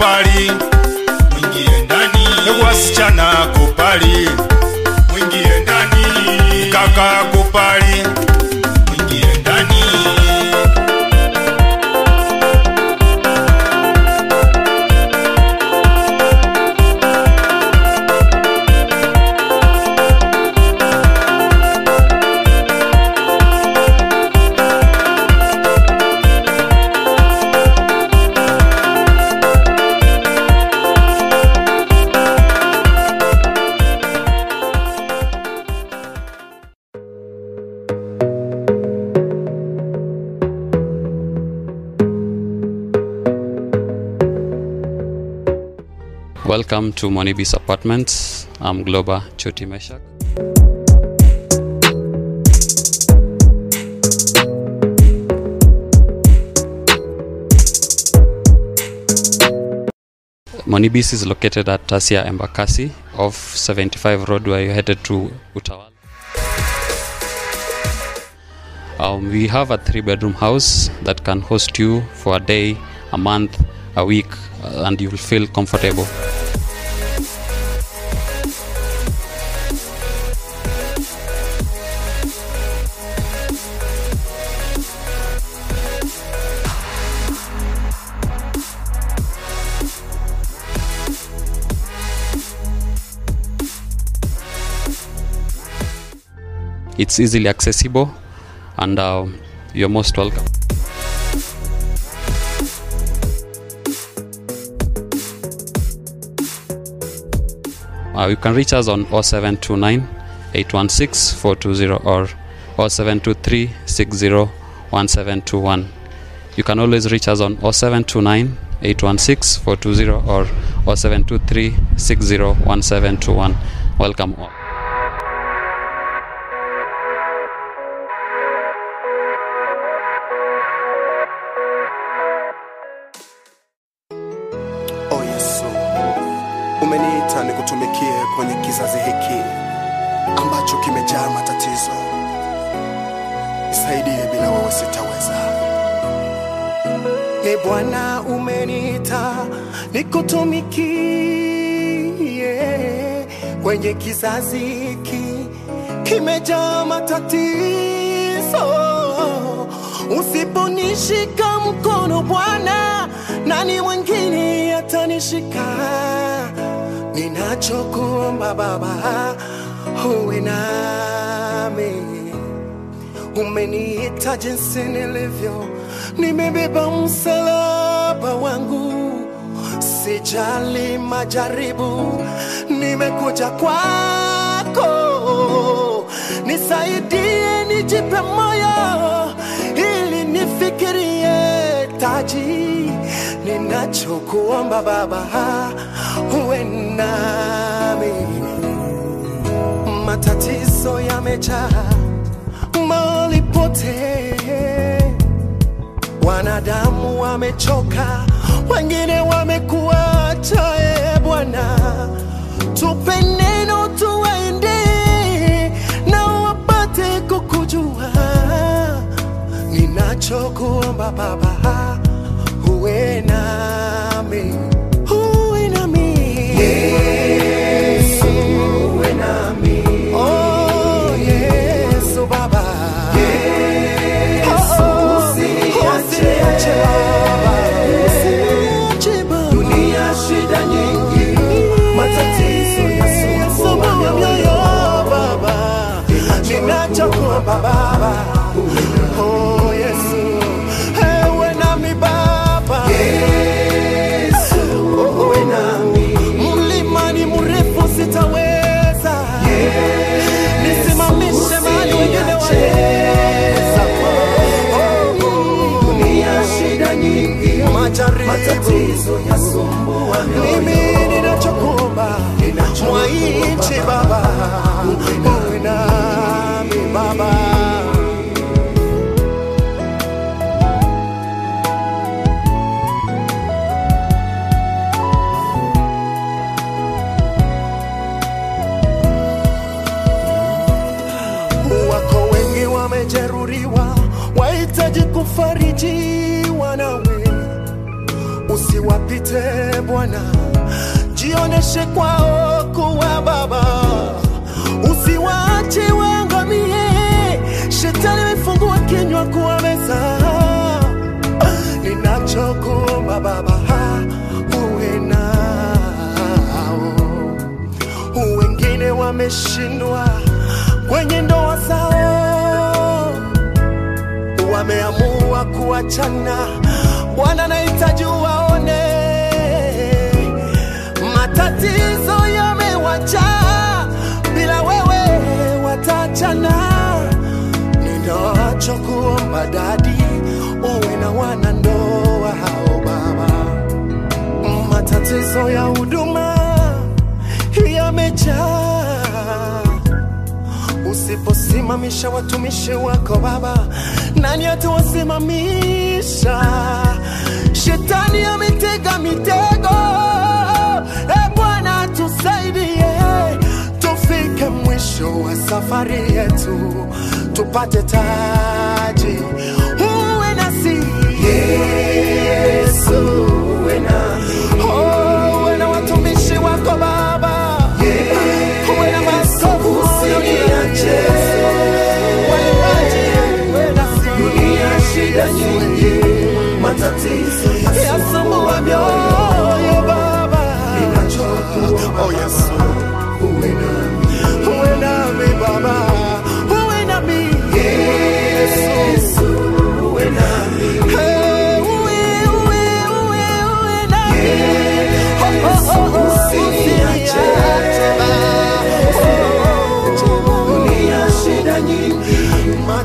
kupali. Mwingie ndani. Wasichana kupali. Mwingie ndani. Kaka to Monibis Apartments. I'm Globa Choti Meshak. Monibis is located at Tasia Embakasi off 75 Road where you're headed to Utawala. Um, we have a three bedroom house that can host you for a day, a month, a week, uh, and you will feel comfortable. It's easily accessible, and uh, you're most welcome. Uh, you can reach us on 0729 816 420 or 0723 601721. You can always reach us on 0729 816 420 or 0723 601721. Welcome all. E Bwana, umeniita nikutumikie kwenye kizazi hiki kimejaa matatizo. Usiponishika mkono Bwana, nani mwingine atanishika? Ninachokuomba Baba, uwe nami. Umeniita jinsi nilivyo, nimebeba msalaba wangu, sijali majaribu, nimekuja kwako, nisaidie, nijipe moyo. Ili nifikirie taji. Ninachokuomba Baba, uwe nami. Matatizo yamejaa. Mali pote, wanadamu wamechoka, wengine wamekuacha. E Bwana, tupe neno tuwaende na wapate kukujua. Ninachokuomba Baba, uwe nami, Baba. Oh, Yesu. Ewe nami Baba. Oh. Mlima ni mrefu sitaweza nisimamishe mahali wengine waweza dunia shida nyingi matatizo yasumbua mimi ninachokuomba mwainchi baba uwe Wako wengi wamejeruhiwa, wahitaji kufarijiwa nawe, usiwapite Bwana, jioneshe kwao kuwa Baba, usiwaache. Shetani kinywa kuwa kuwameza. Ninachokuomba Baba, uwe nao wengine wameshindwa kwenye ndoa zao, wameamua kuachana. Bwana, nahitaji uwaone, matatizo yamewajaa, bila wewe wataachana. Ninachokuomba dadi, uwe na wanandoa hao Baba, matatizo ya huduma yamejaa. Usiposimamisha watumishi wako Baba, nani atawasimamisha? Shetani ametega mitego. E tusaidie tufike mwisho wa safari yetu, tupate taji. Uwe nasi. Yesu, uwe nami Oh, uwe na watumishi wako Baba, uwe na maaskofu usiniache, waimbaji, uwe nasi. dunia shida nyingi matatizo Yasumbua mioyo Baba, ninachokuomba oh Yesu,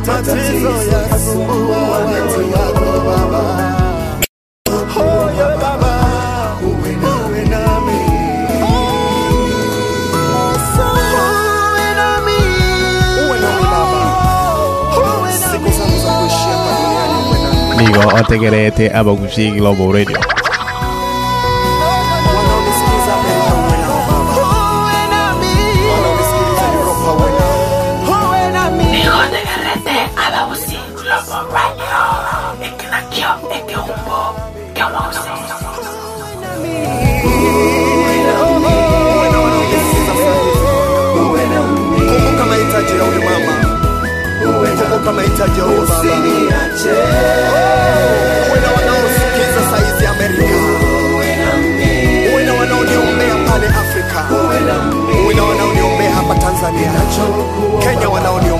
matatizo yasumbua watu wako Baba. Digo, Ote Querete, Global Radio. Kenya wanaonio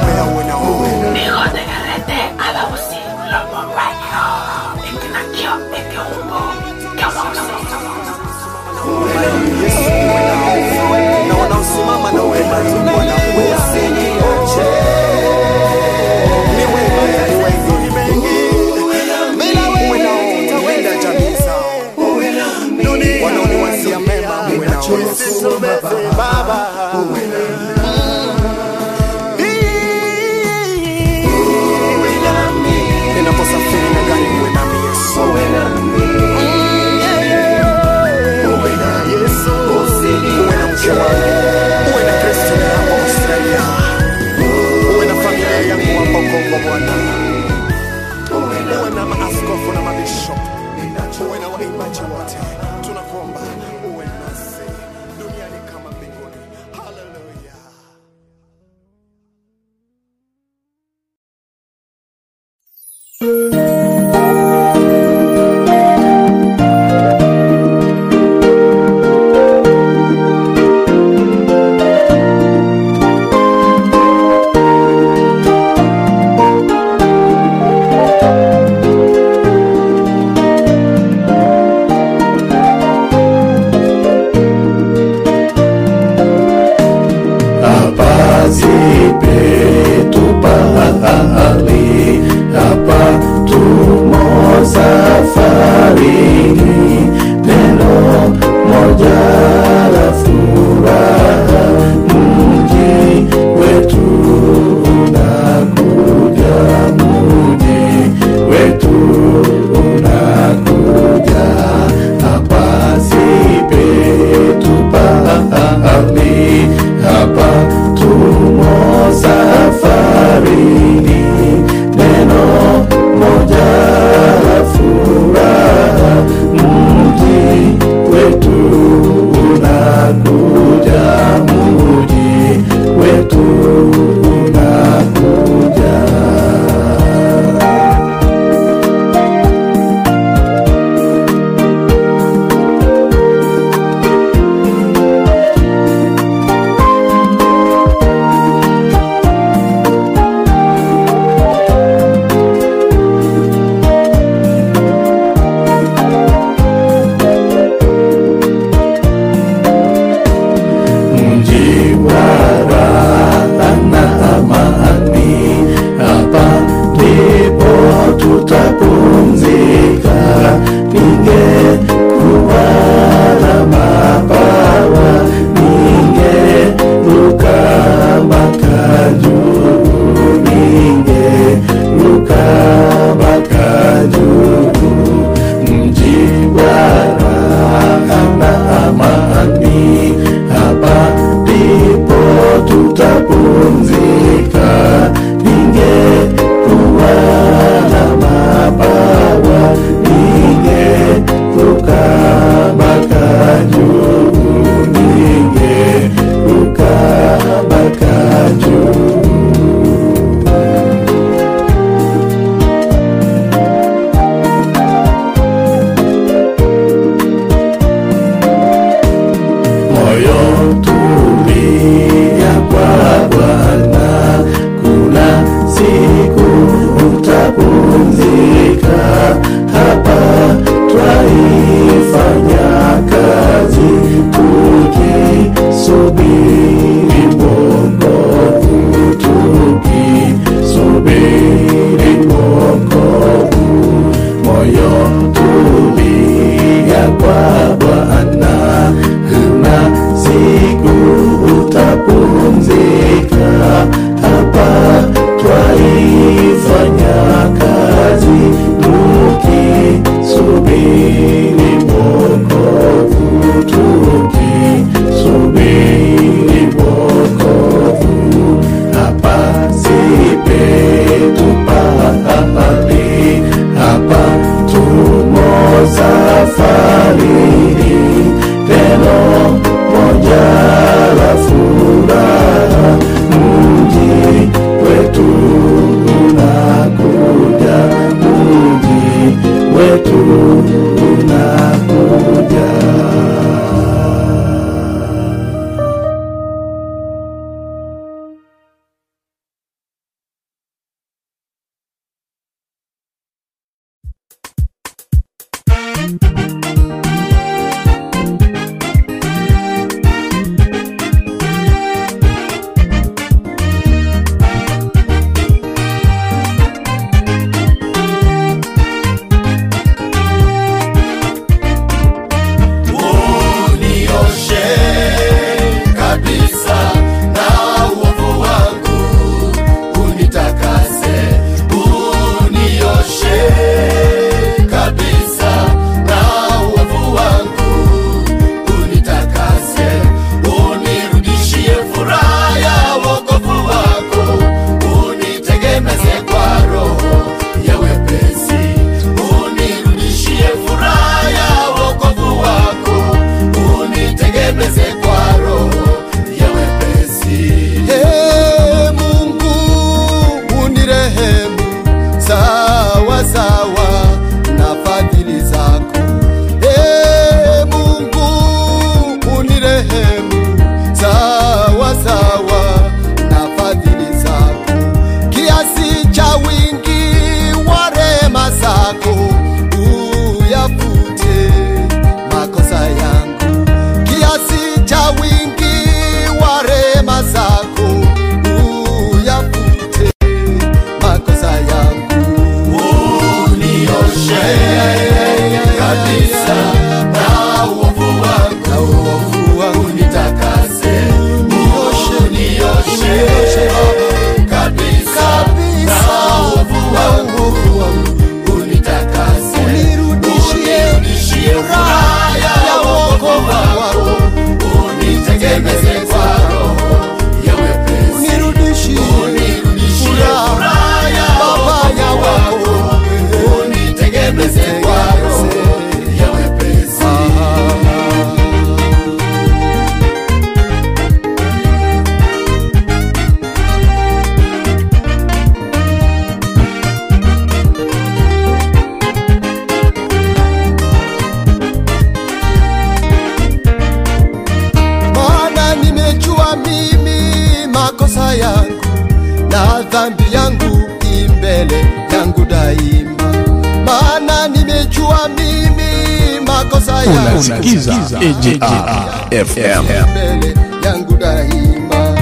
yangu unasikiza AJR FM. mbele yangu daima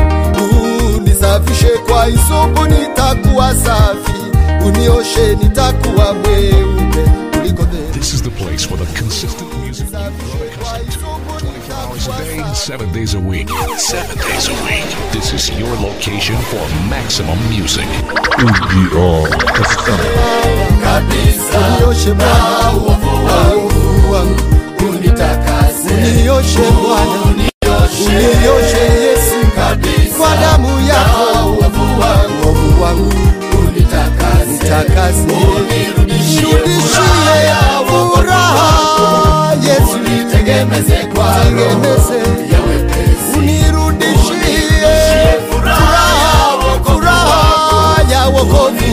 unisafishe kwa isopo nitakuwa safi unioshe nitakuwa mweupe kuliko. This is the place for the consistent music you love and listen to. 24 hours a day, 7 days a week. 7 days a week. This is your location for maximum music. kabisa unioshe Bwana uovu wangu unitakase. Unioshe Bwana. Unioshe. Yesu. Kabisa. Kwa damu yako. Uovu wangu. Uovu wangu. Unitakase. Nitakase unirudishie furaha Yesu. Nitegemeze kwa roho ya wepesi. Unirudishie furaha furaha ya wokovu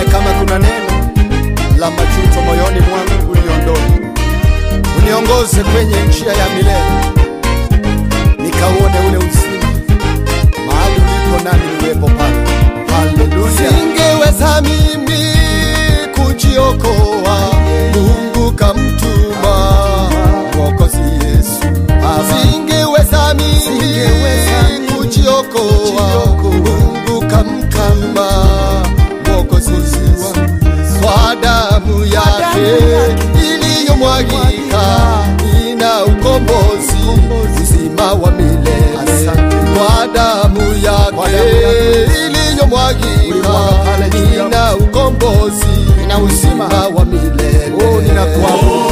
uone kama kuna neno la majuto moyoni mwangu, uliondoe, uniongoze kwenye njia ya milele, nikauone ule uzima mahali ulipo, nami niwepo pale. Haleluya! Singeweza mimi kujiokoa, Mungu kamtuma Mwokozi Yesu. Singeweza mimi kujiokoa, iliyomwagika ina ukombozi uzima wa milele. Kwa damu yake iliyomwagika ina ukombozi ina uzima. wa milele. Unioshe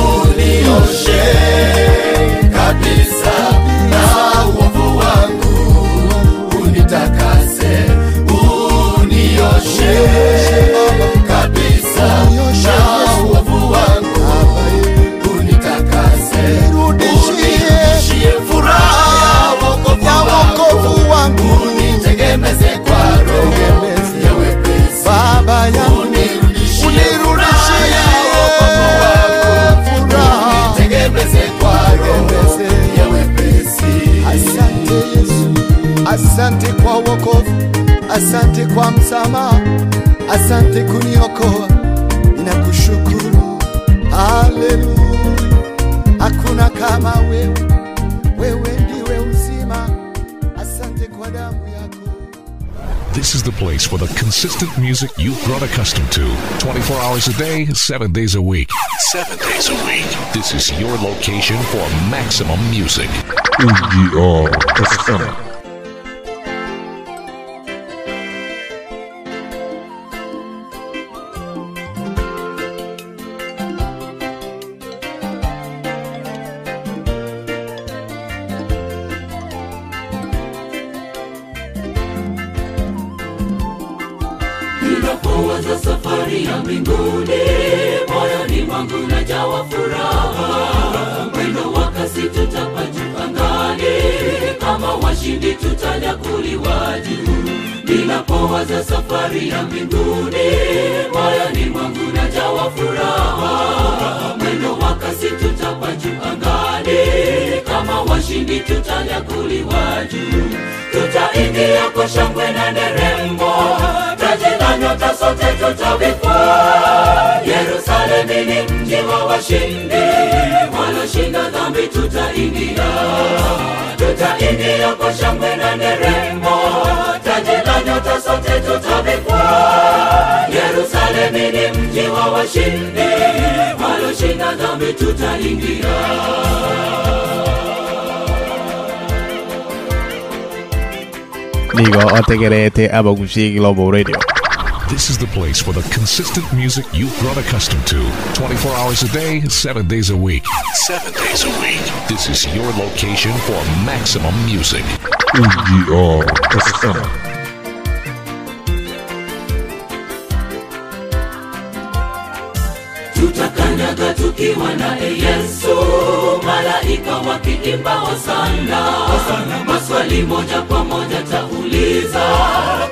asante kwa wokovu, asante kwa msamaha, asante kuniokoa, ninakushukuru. Haleluya, hakuna kama wewe, wewe ndiwe uzima. Asante kwa damu yako. This is the place for the consistent music you've grown accustomed to. 24 hours a day, 7 days a week. 7 days a week. This is your location for maximum music. EGR FM. Wa washindi. Waloshinda dhambi tutaingia. Tutaingia kwa shangwe na nderemo taji la nyota sote tutavikwa yerusalemi ni mji wa washindi. Waloshinda dhambi tutaingia. Nigo otegerete abagushigi Global Radio. This is the place for the consistent music you've grown accustomed to. 24 hours a day, 7 days a week. 7 days a week. This is your location for maximum music. EGR Tukiwa naye yesu. Malaika wakiimba hosana maswali moja kwa moja tauliza.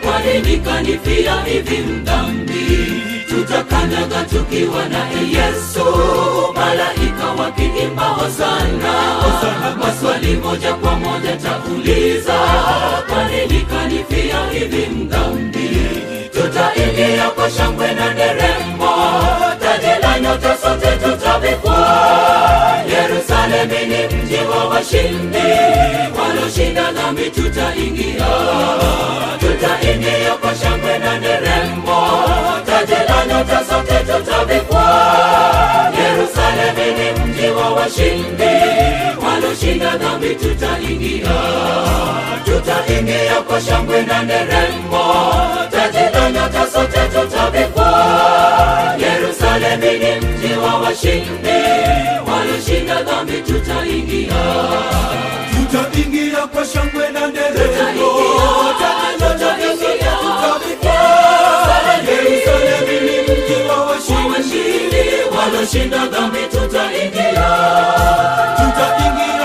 Kwa nini kanifia hivi mdhambi tutakanyaga tukiwa naye yesu. Malaika wakiimba hosana maswali moja kwa moja tauliza. Kwa nini kanifia hivi mdhambi tutaingia kwa shangwe na nderemo yerusalemi ni mji wa washindi waloshinda nami tutaingia tutaingia kwa shangwe na nderemo taji la nyota sote tutavikwa Yerusalemu ni mji wa washindi waloshinda nami tutaingia tutaingia kwa shangwe na nderemo taji la nyota sote tutavikwa yerusalemi ni mji wa washindi. Waloshinda dhambi tutaingia. Tutaingia kwa shangwe na nderemo. Yerusalemu ni mji wa washindi. Waloshinda dhambi tutaingia. Tutaingia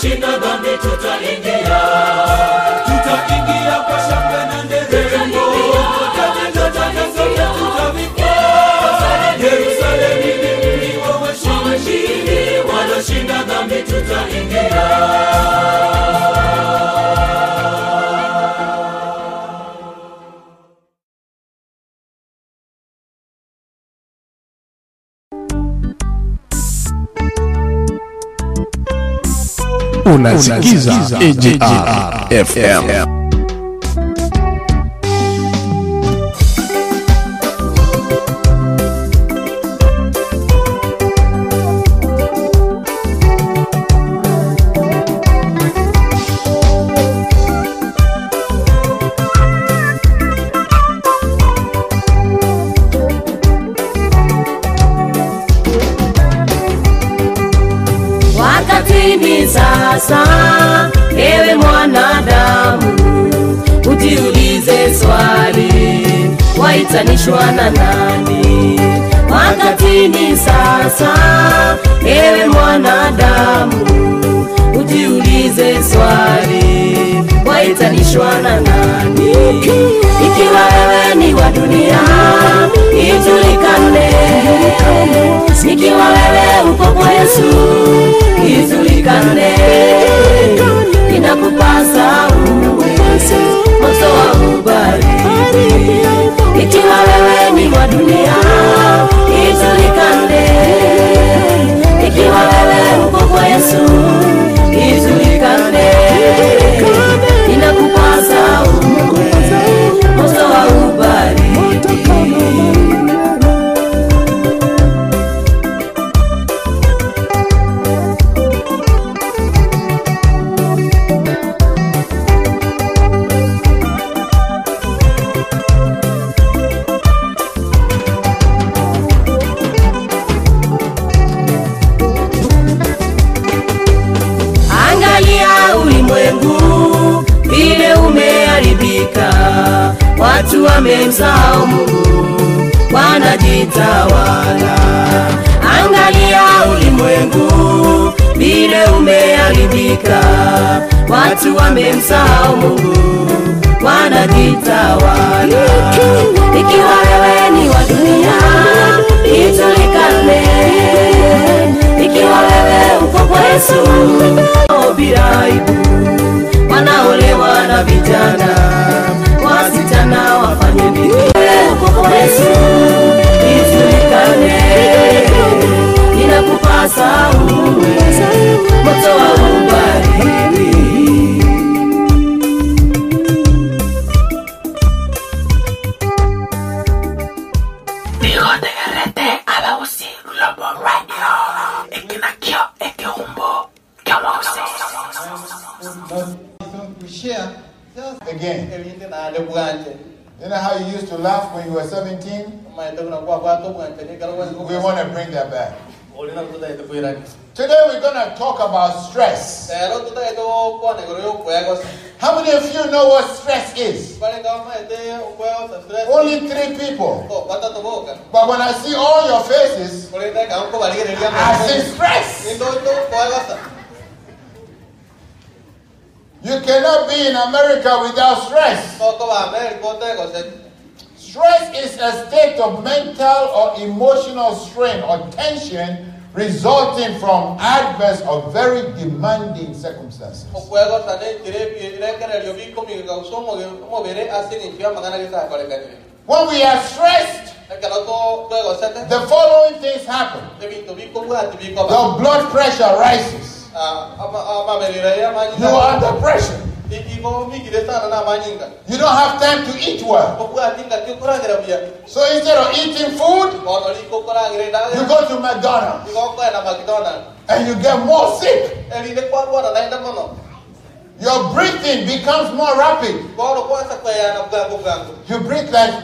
kushinda dhambi tutaingia. Una Giza, e de AFM. Umeharibika watu wamemsahau mungu wanajitawala ikiwa wewe ni wa dunia ijulikane ikiwa wewe uko kwa yesu bila wanaolewa na vijana wasichana wafanye Wewe uko kwa yesu ijulikane inakupasa uwe you were 17? ma ito na kwa kwa to bwanje ni kala wangu We want to bring that back. olina kuta ito kuira Today we're going to talk about stress. pero tuta ito kwa ne goro yo kwa go How many of you know what stress is? pale kama ma ite kwa sa stress Only three people. ko pata to boka But when I see all your faces, olina kama ko bali ni dia I see stress. ni to to kwa go sa You cannot be in America without stress. Stress is a state of mental or emotional strain or tension resulting from adverse or very demanding circumstances. o kwa go sa ne dire bi dire kare yo bi ko mi ga so mo mo bere asini fia magana ke sa ko le kani When we are stressed, kala to kwa go sa te the following things happen. bi to bi ko bua ti bi ko ba Your blood pressure rises. ah ama ama me dire ya ma You are under pressure. Ibo mingi de sana na manyinga. You don't have time to eat well. Kokura tinga kikura ngira bia. So instead of eating food, Kono li kokura ngira da. you go to McDonald's Iko kwa na McDonald's. and you get more sick. Eli de kwa kwa na enda mono. Your breathing becomes more rapid. Kono kwa sa kwa ya na bwangu bwangu. You breathe like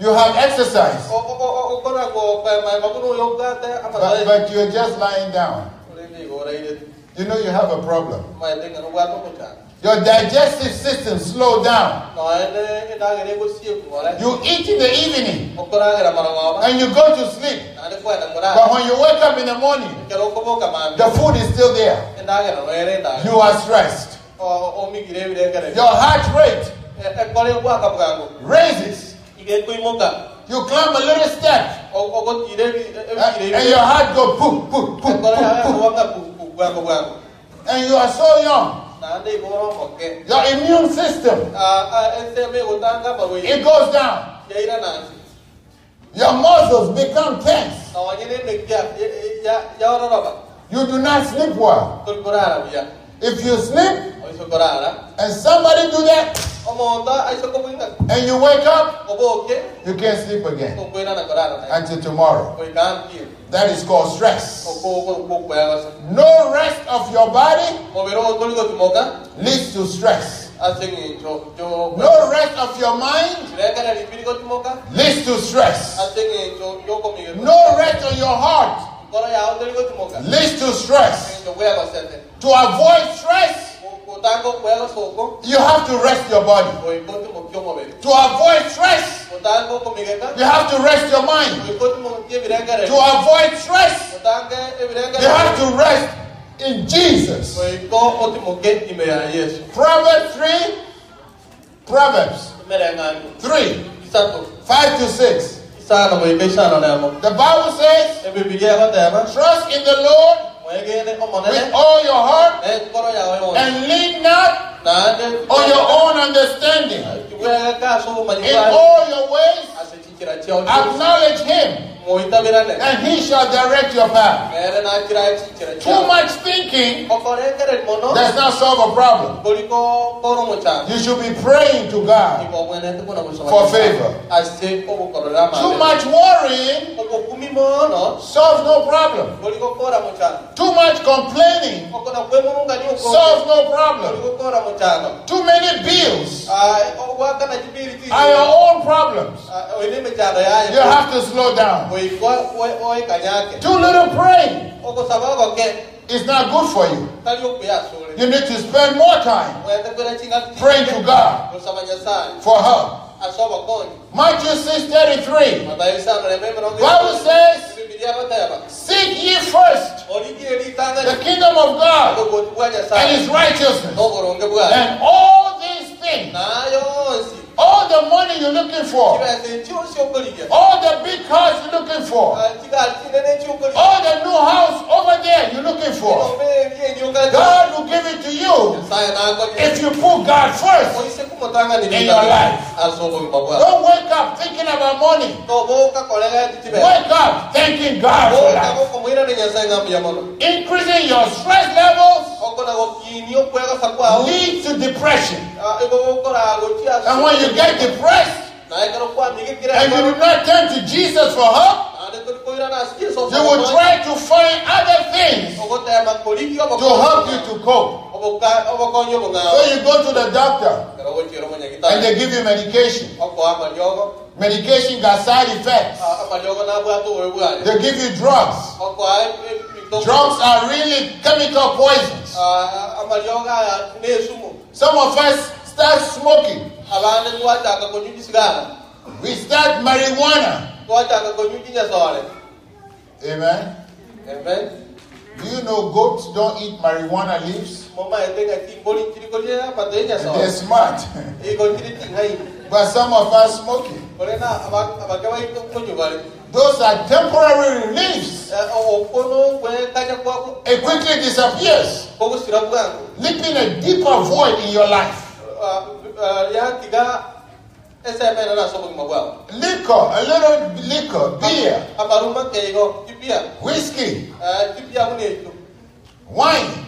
you have exercise, O o o o kona ko kwa ma ma kuno yo ga te ama but, but you're just lying down. Oli ni go rai de. You know you have a problem. Ma tenga no wa to kucha. Your digestive system slow down. No ene ina gere go sie ko ora. You eat in the evening Kokura ngira mara wa. and you go to sleep. Na de kwa na But when you wake up in the morning, Kero ko boka ma. the food is still there. Ina gere no ere nda. You are stressed. O o mingi de de gere. Your heart rate kore kwa ka bwangu. raises. You climb a little step O o go tire bi and, and your heart go boom, boom, boom, boom, boom. And you are so young. Your immune system, it goes down. Your muscles become tense. You do not sleep well. If you sleep and somebody do that and you wake up, you can't sleep again until tomorrow. That is called stress. No rest of your body leads to stress. No rest of your mind leads to stress. No rest of your heart leads to stress. To avoid stress, you have to rest your body. To avoid stress, you have to rest your mind. To avoid stress, you have to rest in Jesus. Proverbs 3, Proverbs 3, 5 to 6. sana mweke sana nemo The Bible says, trust in the Lord with all your heart koro yawe yonse and lean not on your own understanding. In all your ways, acknowledge Him, and He shall direct your path. mere nakira chikira Too much thinking does not solve a problem. koliko koro muchana You should be praying to God. ibo mwene tukuna musoma For favor. Too much worrying solves no problem. koliko kora muchana Too much complaining okona kwemurunga ni uko solves no problem. koliko kora muchana Too many bills obwaka na kibiri ti are your own problems. oine michano yaye You have to slow down. Too little praying is not good for you. sule You need to spend more time wende kwera chinga praying to God for help. konyi Matthew 6:33. matayo isano na meme ronge Bible says, Seek ye first oliki eri tanga the kingdom of God and his righteousness, and all these nayonsi all the money you're looking for, kibese kyosi okoliga all the big cars you're looking for, kyokoliga all the new house over there you're looking for, ombe eri enyoka God will give it to you. If you put God first. ni In your life. Don't wake up thinking about money. toboka kolega titibe Wake up thanking God for life. okamwira ni nyasaye ng'amuya mono Increasing your stress levels okona gokini okwega sakwao leads to depression. And when you get depressed and you do not turn to Jesus for help, ande kulikoira nasikie so you will try to find other things to help you to cope. So you go to the doctor kero gochiro monya and they give you medication. Medication got side effects. amaliogo nabwato wewe bwale They give you drugs. Drugs are really chemical poisons. amaliogo aya nesumu Some of us start smoking. abane twachaka konyuji sigara We start marijuana. Amen. amen Do you know goats don't eat marijuana leaves? mama etenga timboli kirikolia matenya And they're smart. iko kiri tingai but some of us smoking. olena abakawa iko konyo bale Those are temporary reliefs. okono kwe kanya kwako It quickly disappears, leaving a deeper void in your life. Lyatiga esemena nasobo gima bwago Liquor, a little liquor, beer, amaruma keigo kipia whiskey, wine.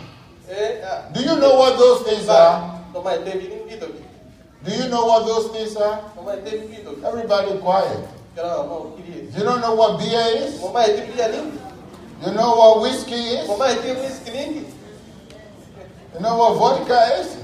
Do you know what those things are? toma etebi ni mbito ki Do you know what those things are? toma etebi mbito ki Everybody quiet. You don't know what beer is? ni You know what whiskey is? mama eti whisky ni You know what vodka is?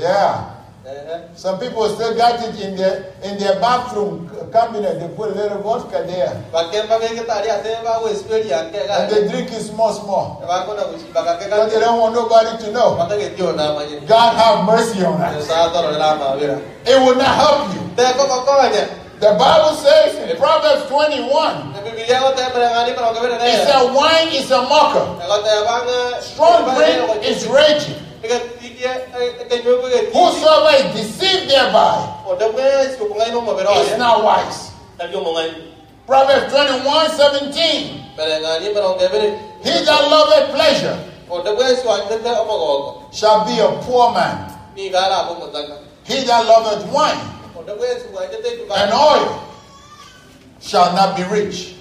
Mama eti vodka Yeah. Uh-huh. Some people still got it in their in their bathroom cabinet. They put a little vodka there. bakemba geketari ate ba wesperi yanke And they drink it small, small. But they don't want nobody to know. bakagetiyo na manye God have mercy on us. sa toro la mavira It will not help you. te ko kokonya The Bible says in Proverbs 21, biblia ko te ngani pero ngabere it said wine is a mocker. ko te banga Strong drink is raging. Whosoever is deceived thereby is not wise. Proverbs 21, 17. He that loveth pleasure shall be a poor man. He that loveth wine and oil shall not be rich.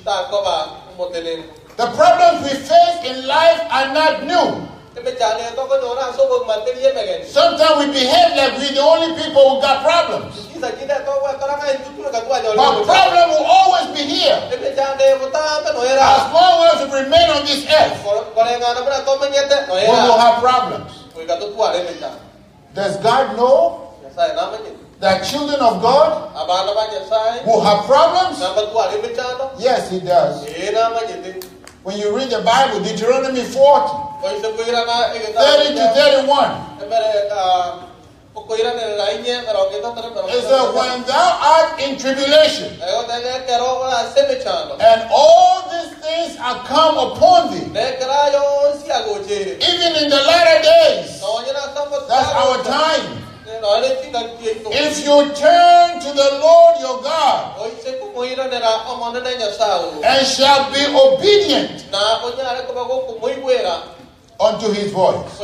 The problems we face in life are not new. Sometimes we behave like we're the only people who got problems. But the problem will always be here. As long as we remain on this earth, we will have problems. Does God know that children of God will have problems? Yes, He does. When you read the Bible, Deuteronomy 40, 30 to 31, it says, When thou art in tribulation, and all these things are come upon thee, even in the latter days, that's our time. No ere tinga tie to If you turn to the Lord your God o ise ku moira nera omone ne nyasao and shall be obedient na onyare ko bago ku moigwera unto his voice.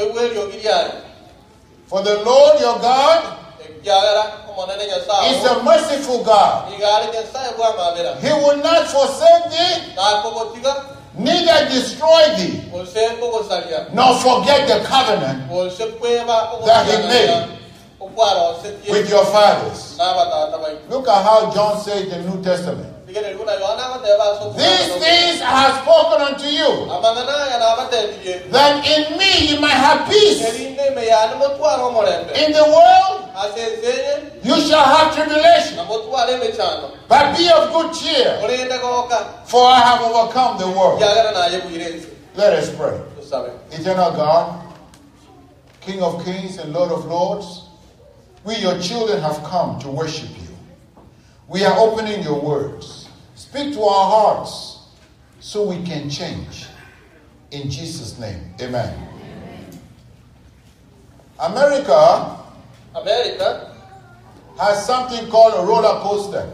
For the Lord your God yagara omone ne nyasao is a merciful God. igare nyasaye bwa mabera He will not forsake thee, na ko botiga neither destroy thee, o se ko go salia nor forget the covenant o se kwema o That he made o kwaro se tie with your fathers. na bata tabai Look at how John says in the New Testament. digere luna yohana ma te ba so These things I have spoken unto you, amangana ya na ba te die that in me you might have peace. erinde me ya no twaro morembe In the world you shall have tribulation, na motware mechano but be of good cheer, for I have overcome the world. yagara na ye buirense Let us pray. Eternal God, King of kings and Lord of lords, we, your children, have come to worship you. We are opening your words. Speak to our hearts so we can change. In Jesus' name, amen. America america has something called a roller coaster.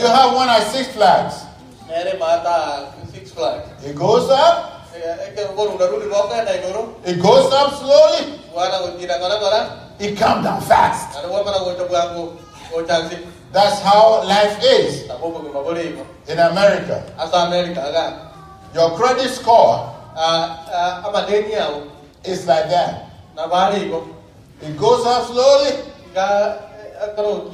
You have one at Six Flags. ere mata six flags It goes up, eke goru narudi goka na igoro it goes up slowly, wana gotira ngora ngora it comes down fast. ana wa mana goto bwangu o chansi That's how life is. Na bobo ko mabole iko in America. asa america aga Your credit score deni yao is like that. na bari iko It goes up slowly, akaro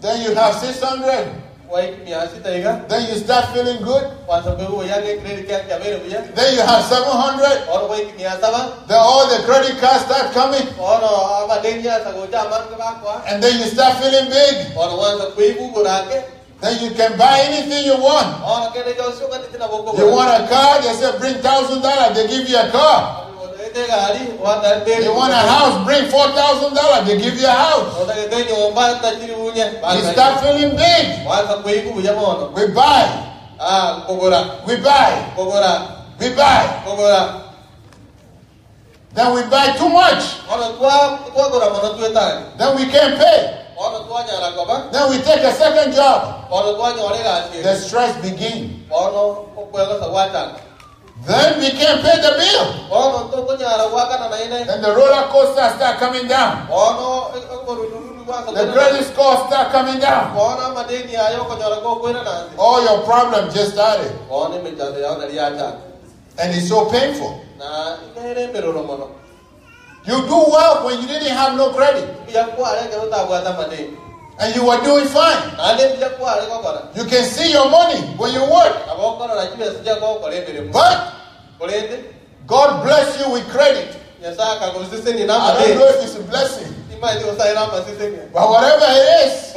then you have 600, wai kimia sita iga then you start feeling good, kwanza bebu yake credit yake ya bere buya then you have 700, oro wai kimia saba then all the credit cards start coming, oh, oro ama deni ya sa goja man ka kwa and then you start feeling big. oro wanza kuibu gorake Then you can buy anything you want. Oh, oro kene jo sio kati tina boko You want a car, they say bring thousand dollars, they give you a car. Ete gari wanda deni You want a house, bring four thousand dollars, they give you a house. oro ke deni omba tajiri unye You start feeling big. wanza kuibu buya mono We buy, ah kogora we buy, kogora we buy. kogora Then we buy too much. oro twa twa gora mono tuetani Then we can't pay. oro twa nyara koba Then we take a second job. oro twa nyore ga The sie stress begins. Then we can't pay the bill. oro to ko nyara waka na ine Then the roller coaster start coming down. oro oro nuru waka The credit score start coming down. oro madeni ayo ko nyara ko kwena na All your problems just started. oro me chade ya na riacha And it's so painful. na ine meroro mono You do well when you didn't have no credit. Biya kware ke uta gwata madeni And you were doing fine. na le biya kware ko kora You can see your money when you work. abo kora na chibe sija ko kore mere mo But God bless you with credit. nyasa ka ko sise ni na I don't know if it's a blessing. ima ni usa ina ma sise ni But whatever it is,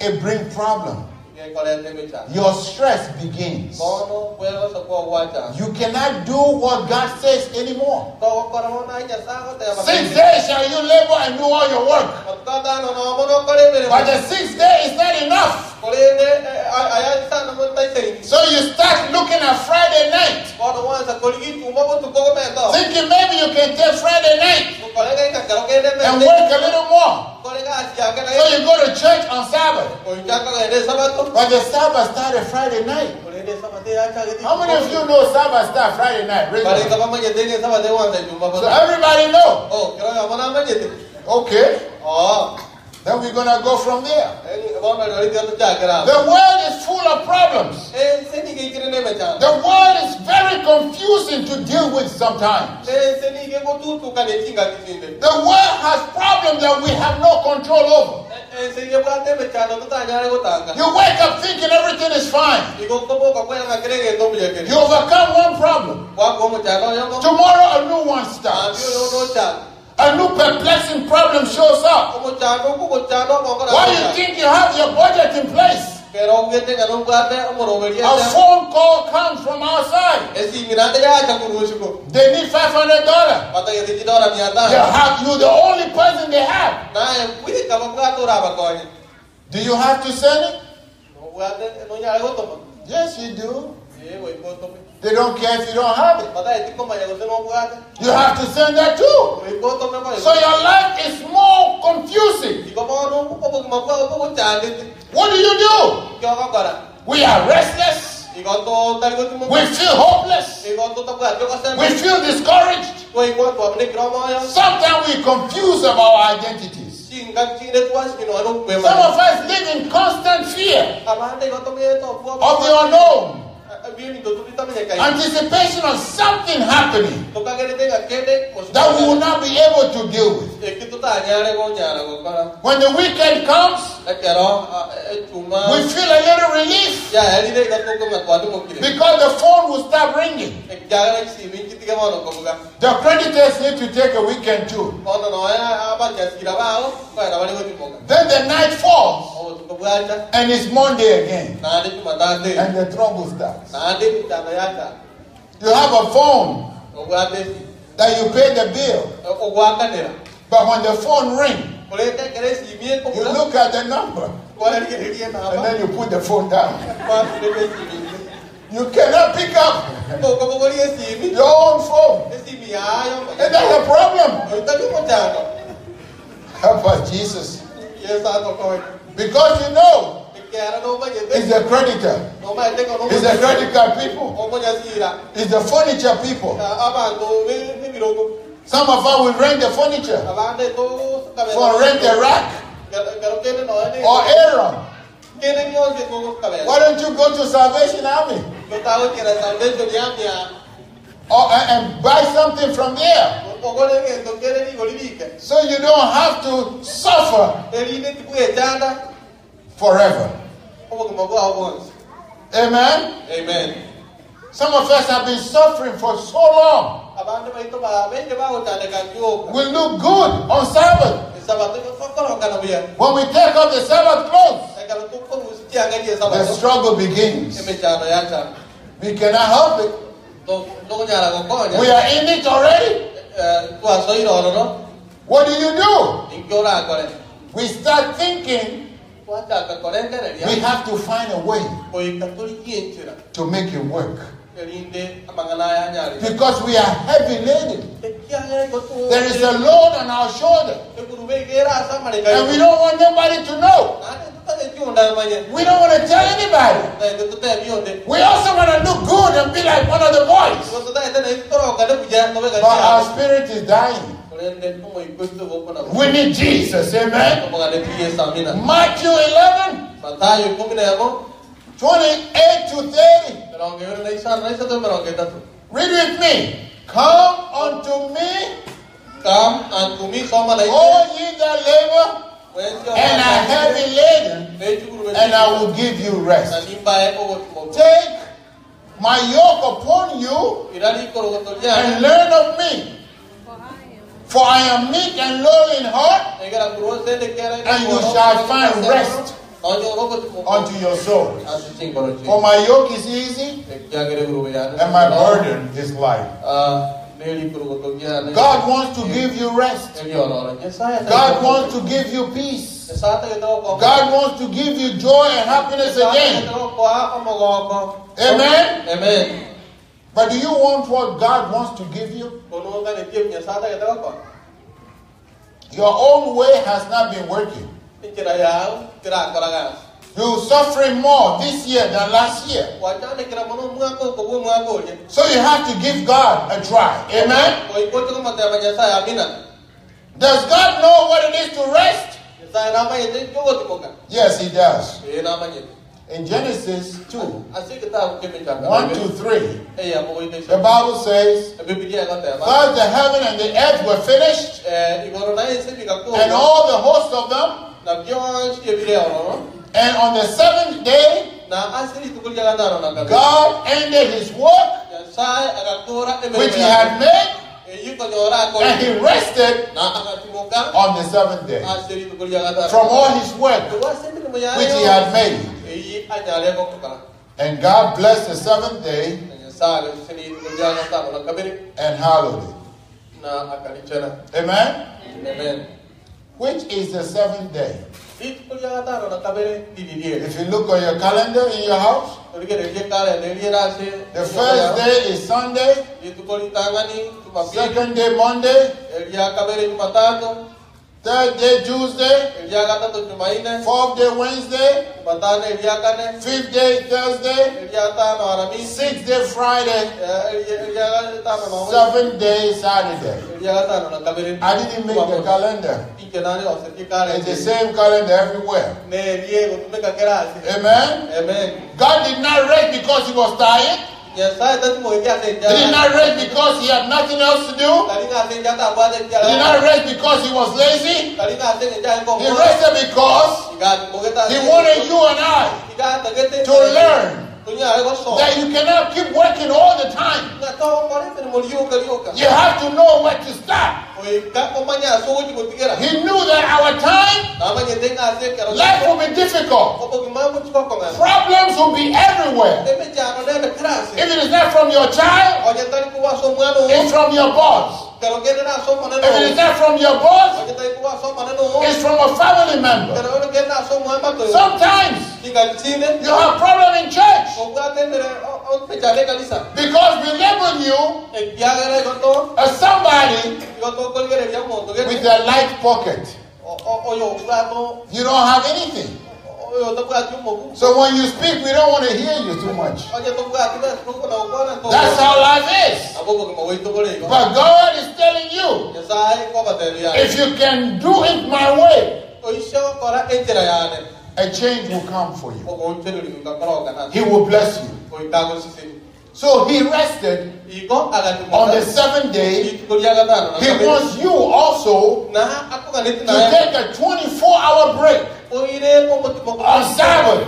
it brings problem. Ke korende me cha Your stress begins. oro kwela sa ko wacha You cannot do what God says anymore. ko kora mo na nyasa ko te ma Six days shall you labor and do all your work. Kada no no mo no kore mere But the sixth day is not enough. korende aya sa na mo tai sei So you start looking at Friday night, ko no wanza koligi tu mo tu ko me to thinking maybe you can take Friday night ko kore ka karo ke de me and work a little more. Kore ka asia ka So you go to church on Sabbath. ko ja ka de sabato But the Sabbath started Friday night. korende sabate ya cha ke How many of you know Sabbath start Friday night? Raise pare your ka hand. ma je de sabate wanza tu mo So everybody know. oh kero ya mana ma je de Okay. oh Then we're gonna go from there. eni ko na ri ka cha kara The world is full of problems. e se ni ke kire ne me cha The world is very confusing to deal with sometimes. e se ni ke ko tu tu ka ne tinga kitinde The world has problems that we have no control over. e se ni ko te me cha no ta nya re ko tanga You wake up thinking everything is fine. to You overcome one problem. wa ko mo cha no yo ko Tomorrow a new one starts. Ah, yo no cha A new perplexing problem shows up. ko cha no ko cha no ko ko Why you think you have your budget in place? pero que tenga no guarde o moro vería A phone call comes from outside. es si mira te ya cha kuru shiko They need $500. pata que te quita la You mierda have, you're the only person they have. na puide ka ba ka to ra ba ko ni Do you have to send it? no guarde no ya algo to Yes, you do. Voy ko to They don't care if you don't have it. Bataye tikomanya gose nobwate. You have to send that too. So your life is more confusing. Ikomono obugima bwawe bugutandite. What do you do? We are restless. Ikoto tari gotimo. We feel hopeless. Ikoto tabwate okasema. We feel discouraged. Oikoto abunekira omoyo. Sometimes we confuse about our identities. Chinga chinde twashikino ano kwema. Some of us live in constant fear Abande ikoto meto obwo. of the unknown, anticipation of something happening that we will not be able to deal with. When the weekend comes, we feel a little relief because the phone will start ringing. The creditors need to take a weekend too. Then the night falls and it's Monday again, and the trouble starts. Nade kitana yaka. You have a phone that you pay the bill, but when the phone rings, Kuleta keresi imie you look at the number Kwa ngererie na and then you put the phone down. Kwa kuleta simi. You cannot pick up Koko bogori simi. your own phone, and that's a problem. Help us, Jesus, Yes ato koi. because you know Kera no ba it's the creditor, No ma yete kono. it's the credit card people, it's the furniture people. Abantu be be birogo. Some of us will rent the furniture for rent a rack Kero kene no ene. or Aaron. Kene nyo se ko kabela. Why don't you go to Salvation Army Yo tawo kera salvation ya mia. or, and, and buy something from there Ogole ke to kere ni golibike. so you don't have to suffer Eri ne tipu janda. forever? Omo ko mo once. Amen. Amen. Some of us have been suffering for so long. Abande ba ito ba be ba o tande kan yo. We look good on Sabbath. When we take off the Sabbath clothes, Ay karo to ko musi anga di the struggle begins. Eme jana ya ta. We cannot help it. To to nyara ko ko We are in it already. Eh to aso iro no. What do you do? Inkora ko le. We start thinking Wa ta ka ko le kere we have to find a way Ko ikatoli kienchira. to make it work Erinde amangana ya nyari. because we are heavy laden. Ekianya ko to. There is a load on our shoulder, Ekurube gera sa mare and we don't want nobody to know. Ane tutale kiunda manye. We don't want to tell anybody. Na ito tuta bionde. We also want to look good and be like one of the boys. Ko tuta ita na ito ro kada buja no be But our spirit is dying. Kolende tumo ikusto ko na. We need Jesus, amen. Ko kada piye samina. Matthew 11, Matayo 11 28 to 30. Pero que na isa na isa to pero que tato. Read with me. Come unto me, Come unto me la all ye that labor and are heavy laden, and I will give you rest. Take my yoke upon you and learn of me. For I am meek and lowly in heart, and you shall find rest unto your souls. For my yoke is easy and my burden is light. God wants to give you rest. God wants to give you peace. God wants to give you joy and happiness again. Amen. Amen. But do you want what God wants to give you? Your own way has not been working. You're suffering more this year than last year. So you have to give God a try. Amen. Does God know what it is to rest? Yes, He does. In Genesis 2 1 to 3, the Bible says, Thus the heaven and the earth were finished, and all the host of them. And on the seventh day, God ended his work which he had made, and he rested on the seventh day. From all his work which he had made. And God blessed the seventh day and hallowed it. Amen? Amen. Which is the seventh day? ituko rĩa gatano na kabere ndini rĩrĩ If you look on your calendar in your house, tũrigererie kalenda ĩrĩa ĩrace the first day is Sunday, second day Monday, rĩa kabere jumatatu third day Tuesday, rĩa gatatũ jumaine fourth day Wednesday, kane fifth day Thursday, rĩa tano aramisi sixth day Friday, rĩa gatano na seventh day Saturday. rĩa gatano na kabere I didn't make the calendar. inke nani osetie It's the same calendar everywhere. Amen. amen God did not rest because he was tired. Tatimũgĩkia He did not rest because he had nothing else to do. He did not rest because he was lazy. He rested because he wanted you and I to learn that you cannot keep working all the time. You have to know when to stop. He knew that our time, life will be difficult. Problems will be everywhere. If it is not from your child, it's from your boss. If it is not from your boss, it's from a family member. Sometimes you have problem in church. because we label you as somebody with a light pocket. You don't have anything. So when you speak, we don't want to hear you too much. That's how life is. But God is telling you, if you can do it my way, a change will come for you. He will bless you. So he rested on the seventh day. He wants you also to take a 24 hour break on Sabbath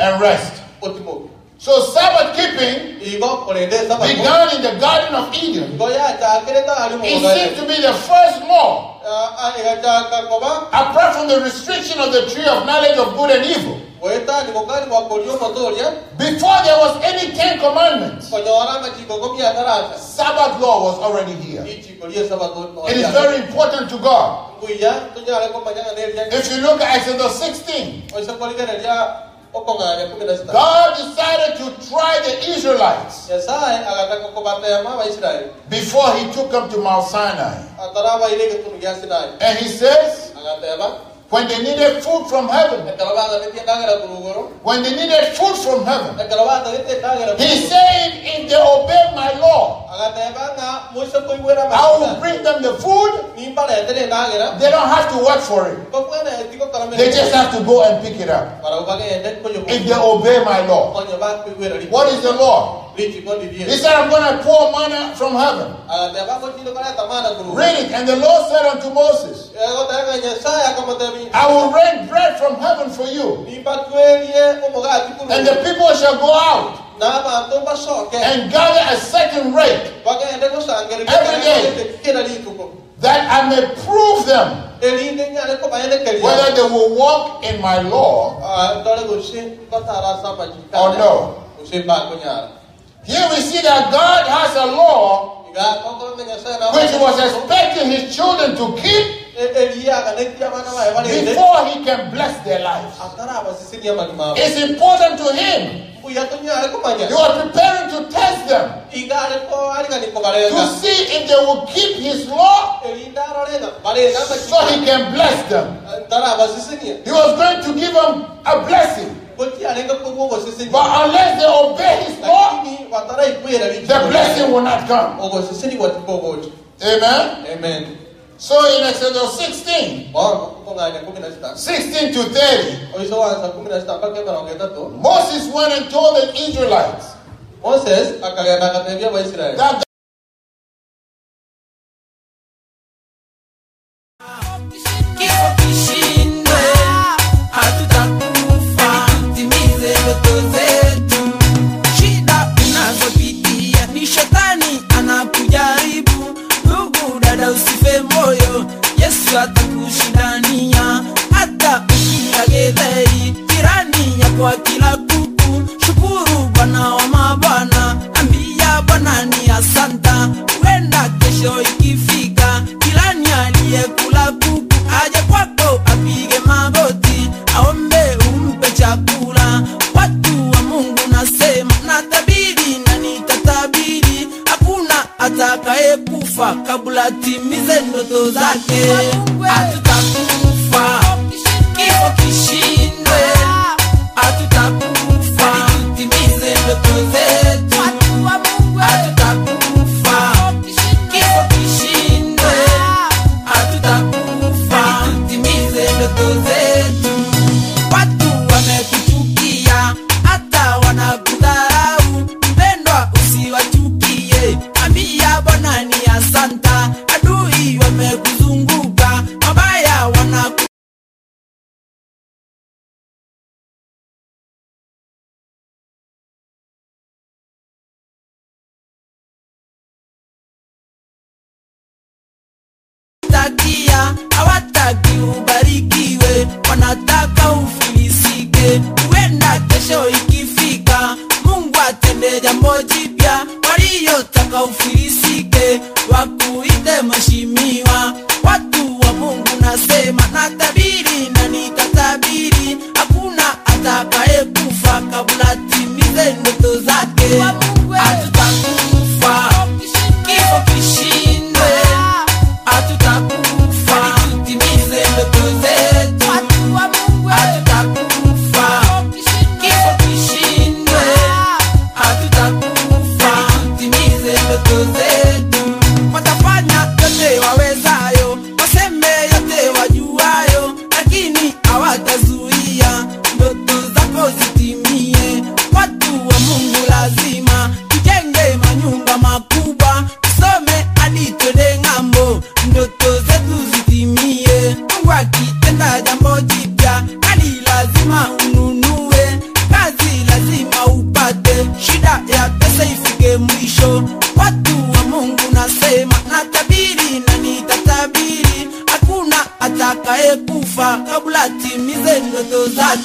and rest. So Sabbath keeping began in the Garden of Eden. It seems to be the first law, apart from the restriction of the tree of knowledge of good and evil. Before there was any Ten Commandments, Sabbath law was already here. It is very important to God. If you look at Exodus 16, God decided to try the Israelites before he took them to Mount Sinai. And he says, when they needed food from heaven, when they needed food from heaven, he said, if they obey my law, I will bring them the food. They don't have to work for it. They just have to go and pick it up. If they obey my law. What is the law? He said, I'm going to pour manna from heaven. Read it. And the Lord said unto Moses, I will rain bread from heaven for you. And the people shall go out and gather a certain rate every day that I may prove them whether they will walk in my law or no. Here we see that God has a law which he was expecting his children to keep before he can bless their lives. It's important to him. You are preparing to test them to see if they will keep his law so he can bless them. He was going to give them a blessing. But unless they obey his law, the blessing will not come. Amen. Amen. So in Exodus 16, 16 to 30, Moses went and told the Israelites Moses akagenda akatembia Waisraeli that kwa kila kuku. Shukuru Bwana wa mabwana, ambia Bwana ni asanta. Huenda kesho ikifika, kila aliyekula kuku aje kwako apige magoti, aombe umpe chakula. Watu wa Mungu nasema, natabiri na nitatabiri, hakuna atakaye kufa kabla timize ndoto zake. wanakutakia hawataki ubarikiwe, wanataka ufilisike. Huenda kesho ikifika, Mungu atende jambo jipya, waliyotaka ufilisike, wakuite mheshimiwa. Watu wa Mungu nasema, na tabiri na nitatabiri, hakuna atakaye kufa kabla timize ndoto zake.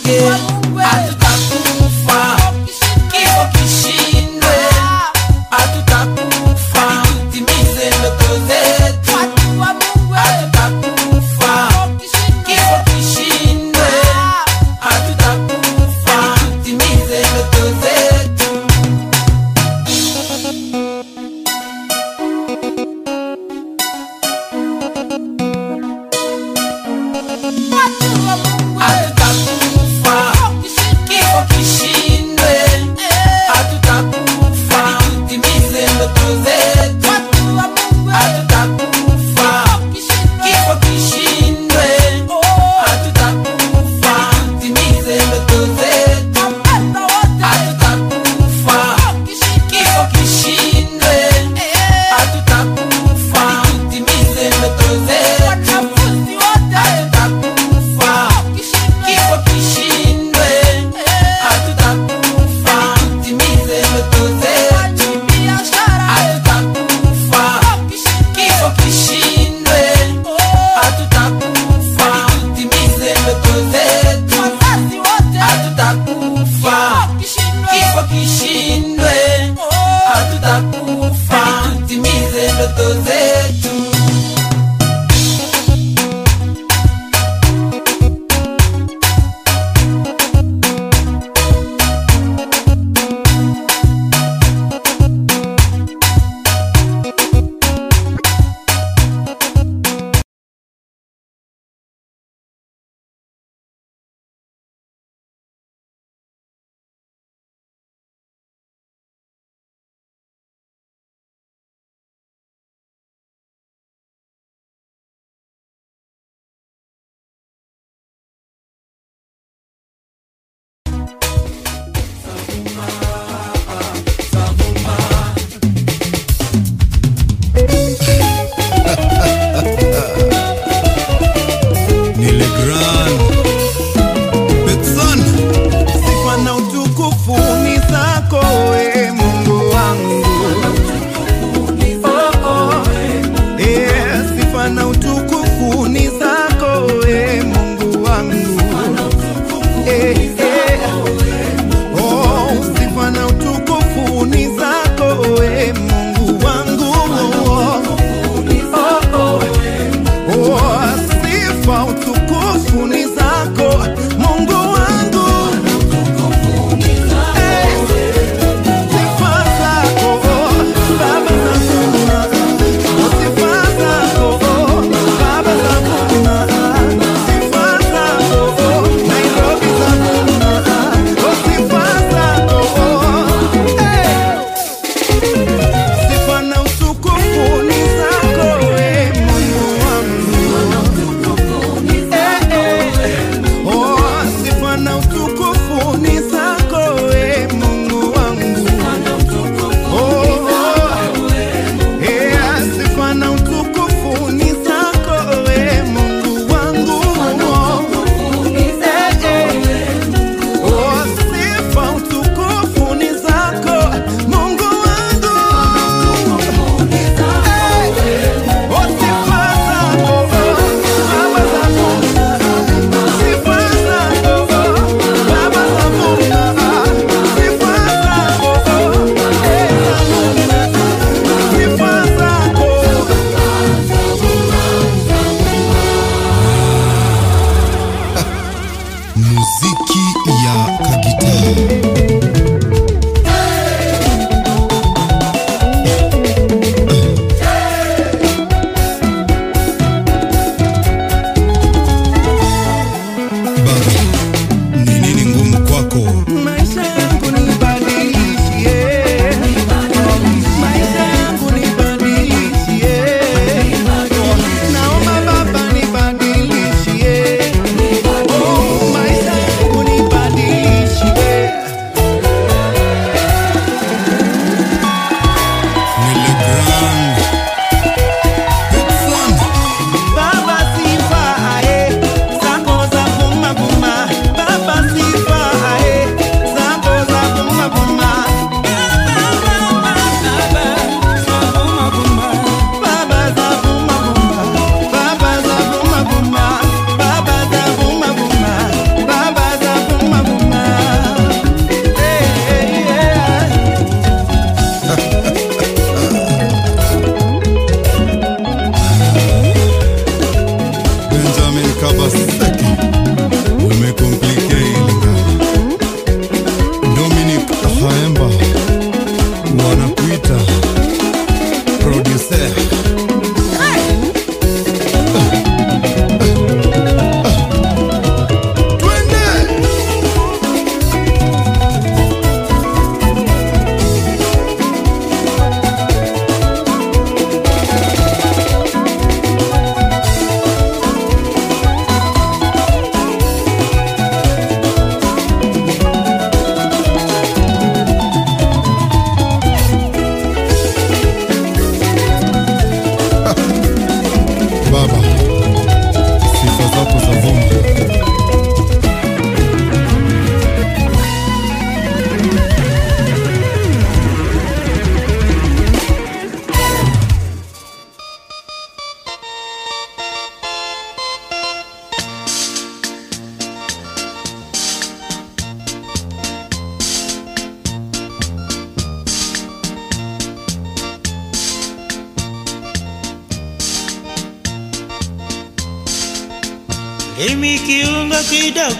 yeah.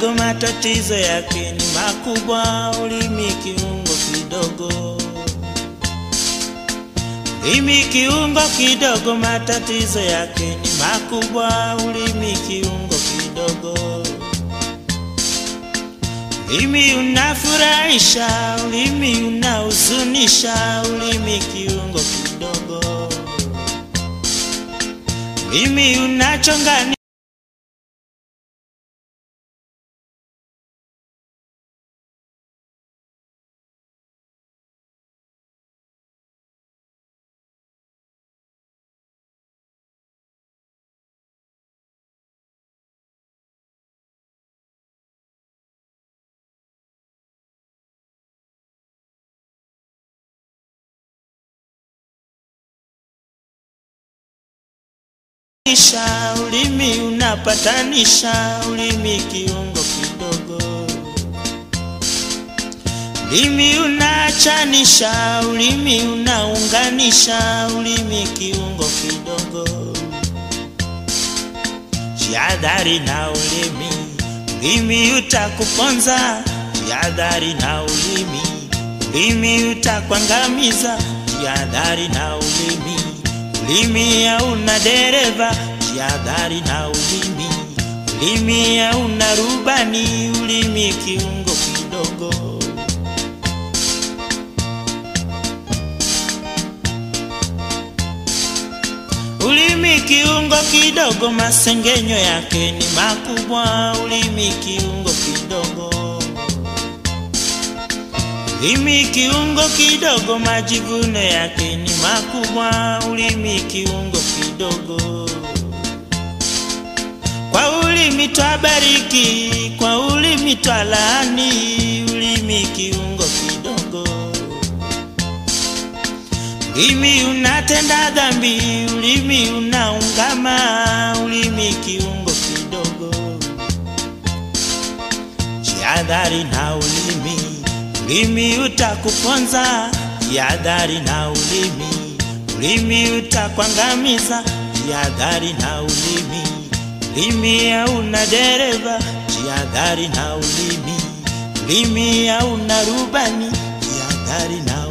Kidogo, matatizo yake ni makubwa. Ulimi kiungo kidogo, ulimi kiungo kidogo, matatizo yake ni makubwa. Ulimi kiungo kidogo, ulimi unafurahisha, ulimi unahuzunisha. Ulimi kiungo kidogo, ulimi unachongani Isha, ulimi unapatanisha, ulimi kiungo kidogo. Ulimi unaachanisha, ulimi unaunganisha, ulimi kiungo kidogo. Jihadhari na ulimi, ulimi utakuponza. Jihadhari na ulimi, ulimi utakuangamiza. Jihadhari na ulimi, ulimi hauna dereva. Jihadhari na ulimi, ulimi hauna rubani. Ulimi kiungo kidogo. Ulimi kiungo kidogo, masengenyo yake ni makubwa. Ulimi kiungo kidogo, ulimi kiungo kidogo, majivuno yake ni makubwa. Ulimi kiungo kidogo, kwa ulimi twabariki, kwa ulimi twalaani. Ulimi kiungo kidogo Ulimi unatenda dhambi, ulimi unaungama, ulimi kiungo kidogo. Jihadhari na ulimi, ulimi utakuponza. Jihadhari na ulimi, ulimi utakuangamiza. Jihadhari na ulimi, ulimi hauna dereva. Jihadhari na ulimi, ulimi hauna rubani. Jihadhari na